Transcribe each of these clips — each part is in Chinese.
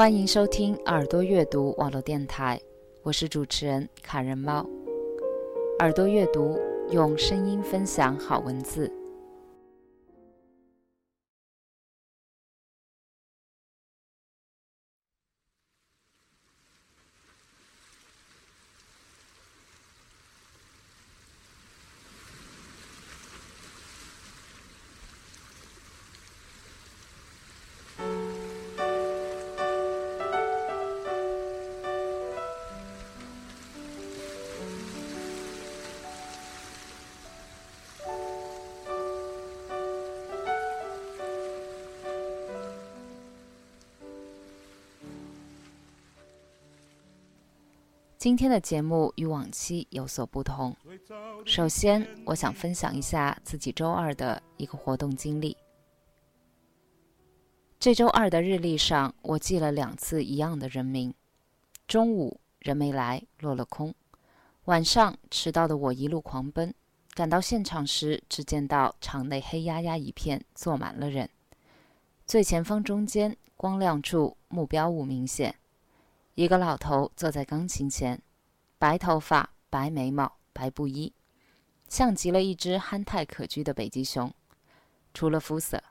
欢迎收听耳朵阅读网络电台，我是主持人卡人猫。耳朵阅读用声音分享好文字。今天的节目与往期有所不同。首先，我想分享一下自己周二的一个活动经历。这周二的日历上，我记了两次一样的人名。中午人没来，落了空；晚上迟到的我一路狂奔，赶到现场时，只见到场内黑压压一片，坐满了人。最前方中间光亮处，目标物明显。一个老头坐在钢琴前，白头发、白眉毛、白布衣，像极了一只憨态可掬的北极熊。除了肤色，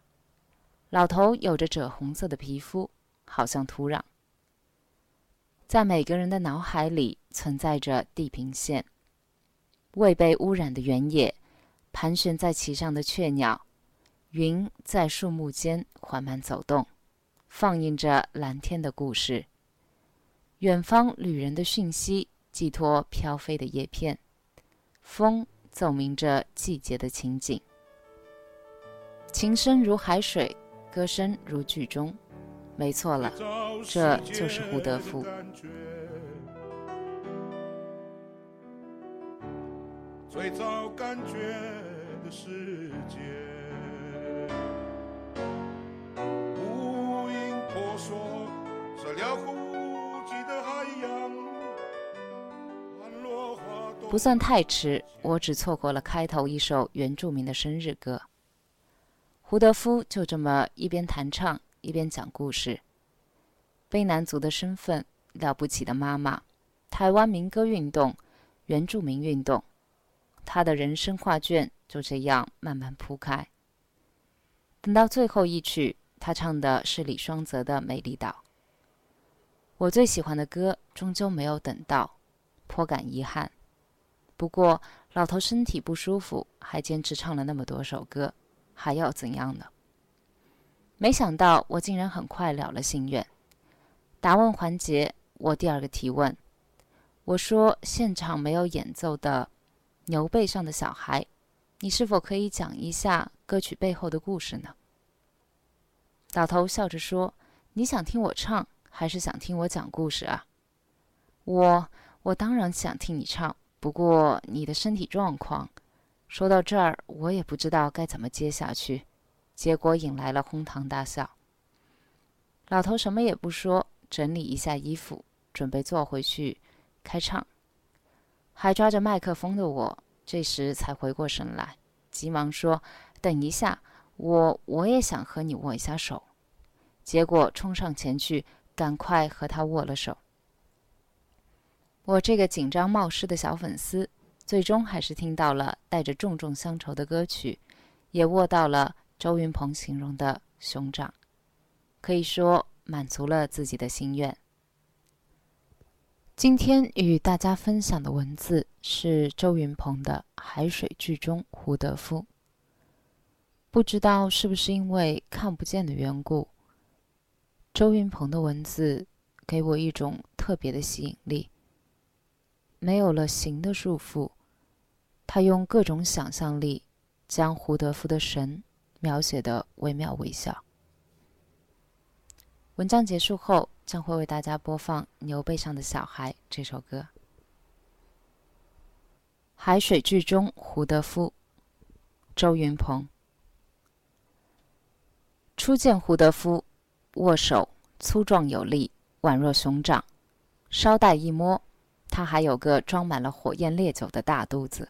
老头有着赭红色的皮肤，好像土壤。在每个人的脑海里存在着地平线，未被污染的原野，盘旋在其上的雀鸟，云在树木间缓慢走动，放映着蓝天的故事。远方旅人的讯息寄托飘飞的叶片，风奏鸣着季节的情景。琴声如海水，歌声如剧中。没错了，这就是胡德夫。最早感觉的世界，不算太迟，我只错过了开头一首原住民的生日歌。胡德夫就这么一边弹唱一边讲故事。卑南族的身份，了不起的妈妈，台湾民歌运动，原住民运动，他的人生画卷就这样慢慢铺开。等到最后一曲，他唱的是李双泽的《美丽岛》。我最喜欢的歌终究没有等到，颇感遗憾。不过，老头身体不舒服，还坚持唱了那么多首歌，还要怎样呢？没想到我竟然很快了了心愿。答问环节，我第二个提问，我说：“现场没有演奏的《牛背上的小孩》，你是否可以讲一下歌曲背后的故事呢？”老头笑着说：“你想听我唱，还是想听我讲故事啊？”我，我当然想听你唱。不过你的身体状况，说到这儿，我也不知道该怎么接下去，结果引来了哄堂大笑。老头什么也不说，整理一下衣服，准备坐回去开唱。还抓着麦克风的我，这时才回过神来，急忙说：“等一下，我我也想和你握一下手。”结果冲上前去，赶快和他握了手。我这个紧张冒失的小粉丝，最终还是听到了带着重重乡愁的歌曲，也握到了周云鹏形容的熊掌，可以说满足了自己的心愿。今天与大家分享的文字是周云鹏的《海水剧中胡德夫》。不知道是不是因为看不见的缘故，周云鹏的文字给我一种特别的吸引力。没有了形的束缚，他用各种想象力将胡德夫的神描写的惟妙惟肖。文章结束后，将会为大家播放《牛背上的小孩》这首歌。海水剧中胡德夫，周云鹏。初见胡德夫，握手粗壮有力，宛若熊掌，稍带一摸。他还有个装满了火焰烈酒的大肚子。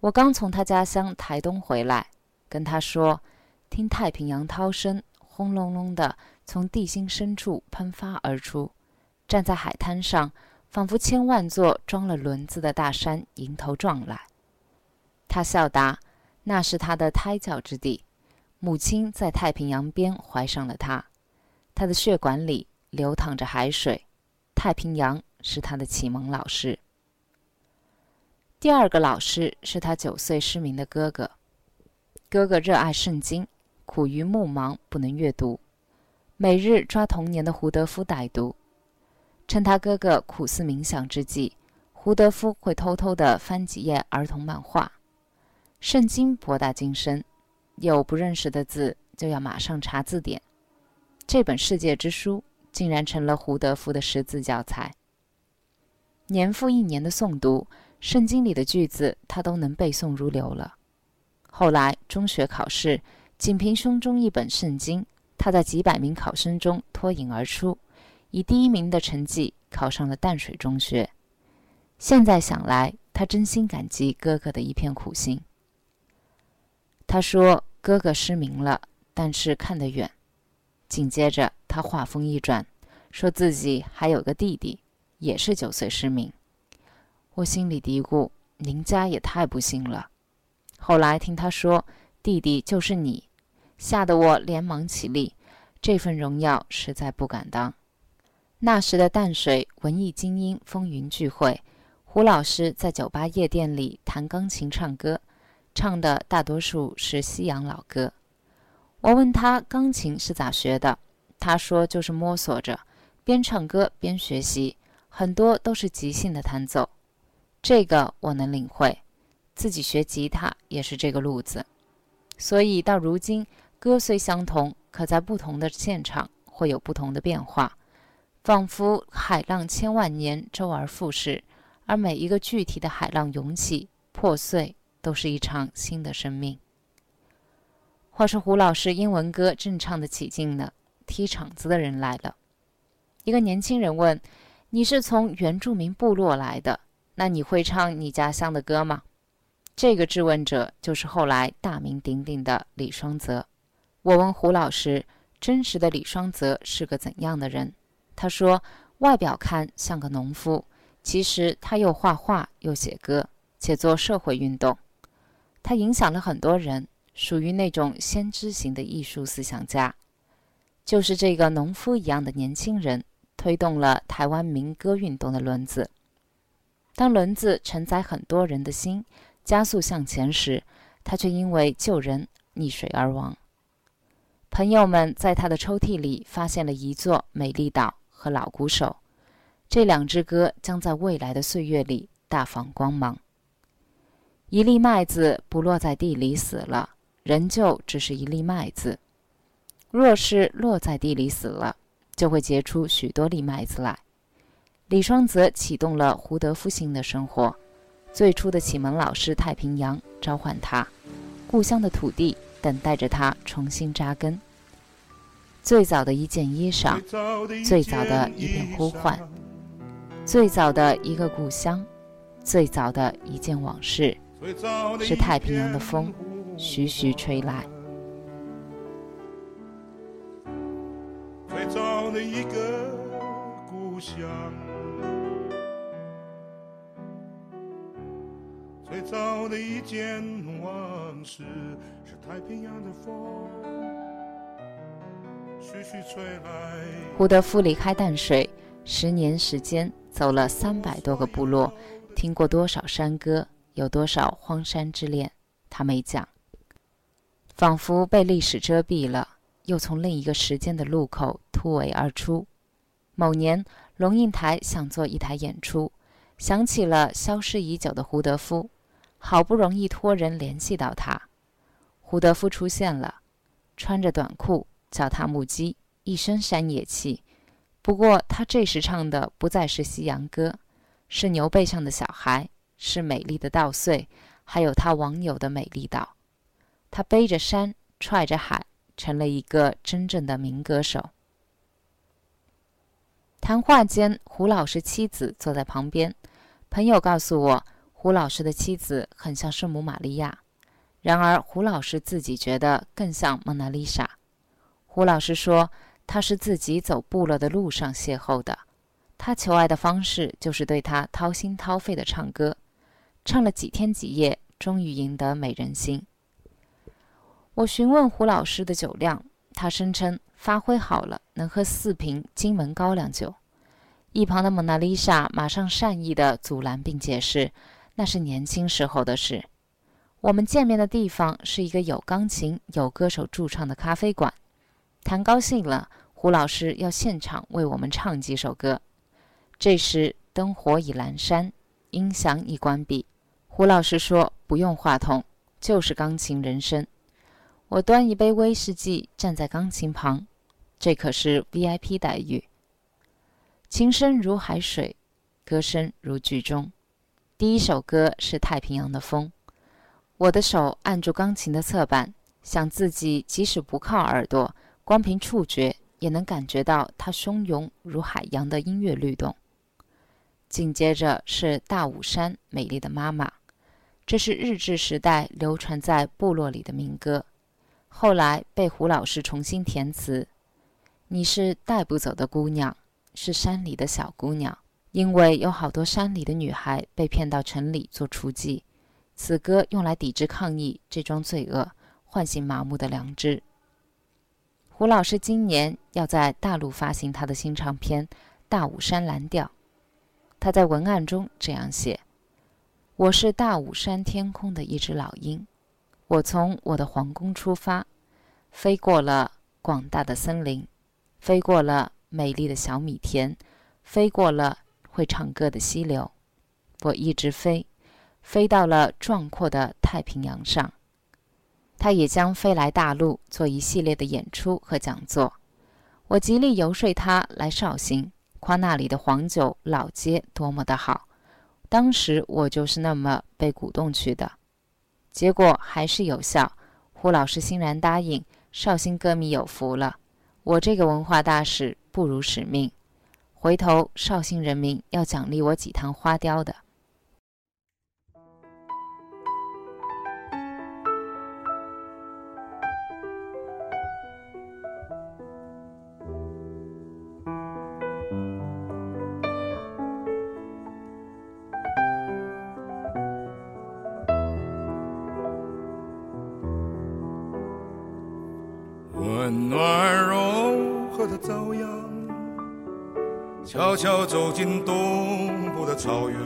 我刚从他家乡台东回来，跟他说，听太平洋涛声轰隆隆的从地心深处喷发而出，站在海滩上，仿佛千万座装了轮子的大山迎头撞来。他笑答：“那是他的胎教之地，母亲在太平洋边怀上了他，他的血管里流淌着海水，太平洋是他的启蒙老师。”第二个老师是他九岁失明的哥哥。哥哥热爱圣经，苦于目盲不能阅读，每日抓童年的胡德夫歹读。趁他哥哥苦思冥想之际，胡德夫会偷偷地翻几页儿童漫画。圣经博大精深，有不认识的字就要马上查字典。这本世界之书竟然成了胡德夫的识字教材。年复一年的诵读。圣经里的句子，他都能背诵如流了。后来中学考试，仅凭胸中一本圣经，他在几百名考生中脱颖而出，以第一名的成绩考上了淡水中学。现在想来，他真心感激哥哥的一片苦心。他说：“哥哥失明了，但是看得远。”紧接着，他话锋一转，说自己还有个弟弟，也是九岁失明。我心里嘀咕：“您家也太不幸了。”后来听他说弟弟就是你，吓得我连忙起立。这份荣耀实在不敢当。那时的淡水文艺精英风云聚会，胡老师在酒吧夜店里弹钢琴唱歌，唱的大多数是西洋老歌。我问他钢琴是咋学的，他说就是摸索着，边唱歌边学习，很多都是即兴的弹奏。这个我能领会，自己学吉他也是这个路子，所以到如今，歌虽相同，可在不同的现场会有不同的变化，仿佛海浪千万年周而复始，而每一个具体的海浪涌起、破碎，都是一场新的生命。话说胡老师英文歌正唱得起劲呢，踢场子的人来了，一个年轻人问：“你是从原住民部落来的？”那你会唱你家乡的歌吗？这个质问者就是后来大名鼎鼎的李双泽。我问胡老师，真实的李双泽是个怎样的人？他说，外表看像个农夫，其实他又画画又写歌，且做社会运动。他影响了很多人，属于那种先知型的艺术思想家。就是这个农夫一样的年轻人，推动了台湾民歌运动的轮子。当轮子承载很多人的心加速向前时，他却因为救人溺水而亡。朋友们在他的抽屉里发现了一座《美丽岛》和《老鼓手》，这两支歌将在未来的岁月里大放光芒。一粒麦子不落在地里死了，仍旧只是一粒麦子；若是落在地里死了，就会结出许多粒麦子来。李双泽启动了胡德夫型的生活，最初的启蒙老师太平洋召唤他，故乡的土地等待着他重新扎根。最早的一件衣裳，最早的一片呼唤，最早的一个故乡，最早的一件往事，是太平洋的风徐徐吹来。最早的一个故乡。最早的一件往事，是太平洋的风徐徐吹来。胡德夫离开淡水十年时间，走了三百多个部落，听过多少山歌，有多少荒山之恋，他没讲。仿佛被历史遮蔽了，又从另一个时间的路口突围而出。某年，龙应台想做一台演出，想起了消失已久的胡德夫。好不容易托人联系到他，胡德夫出现了，穿着短裤，脚踏木屐，一身山野气。不过他这时唱的不再是西洋歌，是牛背上的小孩，是美丽的稻穗，还有他网友的美丽岛。他背着山，踹着海，成了一个真正的民歌手。谈话间，胡老师妻子坐在旁边，朋友告诉我。胡老师的妻子很像圣母玛利亚，然而胡老师自己觉得更像蒙娜丽莎。胡老师说，他是自己走部落的路上邂逅的。他求爱的方式就是对他掏心掏肺的唱歌，唱了几天几夜，终于赢得美人心。我询问胡老师的酒量，他声称发挥好了能喝四瓶金门高粱酒。一旁的蒙娜丽莎马上善意地阻拦并解释，那是年轻时候的事。我们见面的地方是一个有钢琴、有歌手驻唱的咖啡馆。谈高兴了，胡老师要现场为我们唱几首歌。这时灯火已阑珊，音响已关闭。胡老师说：“不用话筒，就是钢琴人声。”我端一杯威士忌，站在钢琴旁，这可是 VIP 待遇。琴声如海水，歌声如剧中。第一首歌是《太平洋的风》。我的手按住钢琴的侧板，想自己即使不靠耳朵，光凭触觉也能感觉到它汹涌如海洋的音乐律动。紧接着是《大武山美丽的妈妈》，这是日治时代流传在部落里的民歌，后来被胡老师重新填词。你是带不走的姑娘，是山里的小姑娘，因为有好多山里的女孩被骗到城里做雏妓。此歌用来抵制抗议这桩罪恶，唤醒麻木的良知。胡老师今年要在大陆发行他的新唱片《大武山蓝调》，他在文案中这样写：“我是大武山天空的一只老鹰，我从我的皇宫出发，飞过了广大的森林，飞过了美丽的小米田，飞过了会唱歌的溪流，我一直飞。”飞到了壮阔的太平洋上，他也将飞来大陆做一系列的演出和讲座。我极力游说他来绍兴，夸那里的黄酒老街多么的好。当时我就是那么被鼓动去的，结果还是有效。胡老师欣然答应，绍兴歌迷有福了。我这个文化大使不辱使命，回头绍兴人民要奖励我几趟花雕的。暖柔和的朝阳，悄悄走进东部的草原。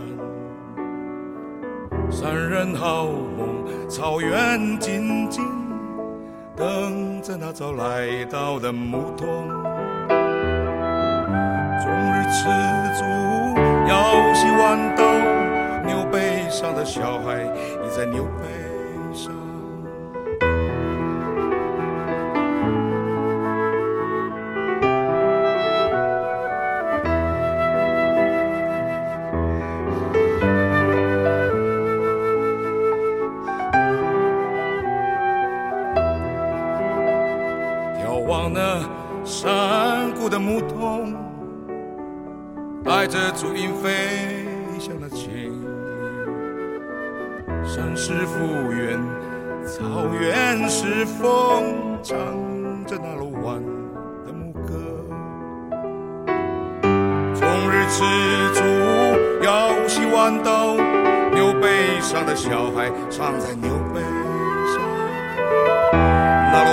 山人好梦，草原静静等着那早来到的牧童。终日吃足，腰系豌豆，牛背上的小孩倚在牛背向了青云。山是复原，草原是风，唱着那鲁湾的牧歌。终日吃足，腰系弯刀，牛背上的小孩藏在牛背上。那罗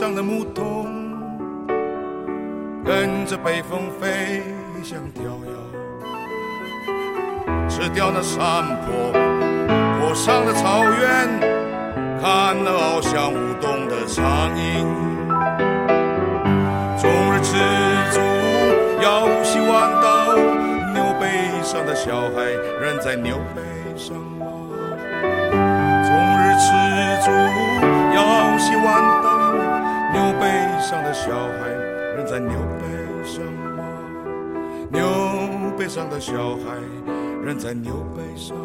上的牧童，跟着北风飞向调遥，吃掉那山坡，坡上的草原，看那翱翔舞动的苍鹰。终日吃足，腰系碗刀，牛背上的小孩仍在牛背上吗？终日吃足，腰系碗刀。上的小孩仍在牛背上吗？牛背上的小孩仍在牛背上。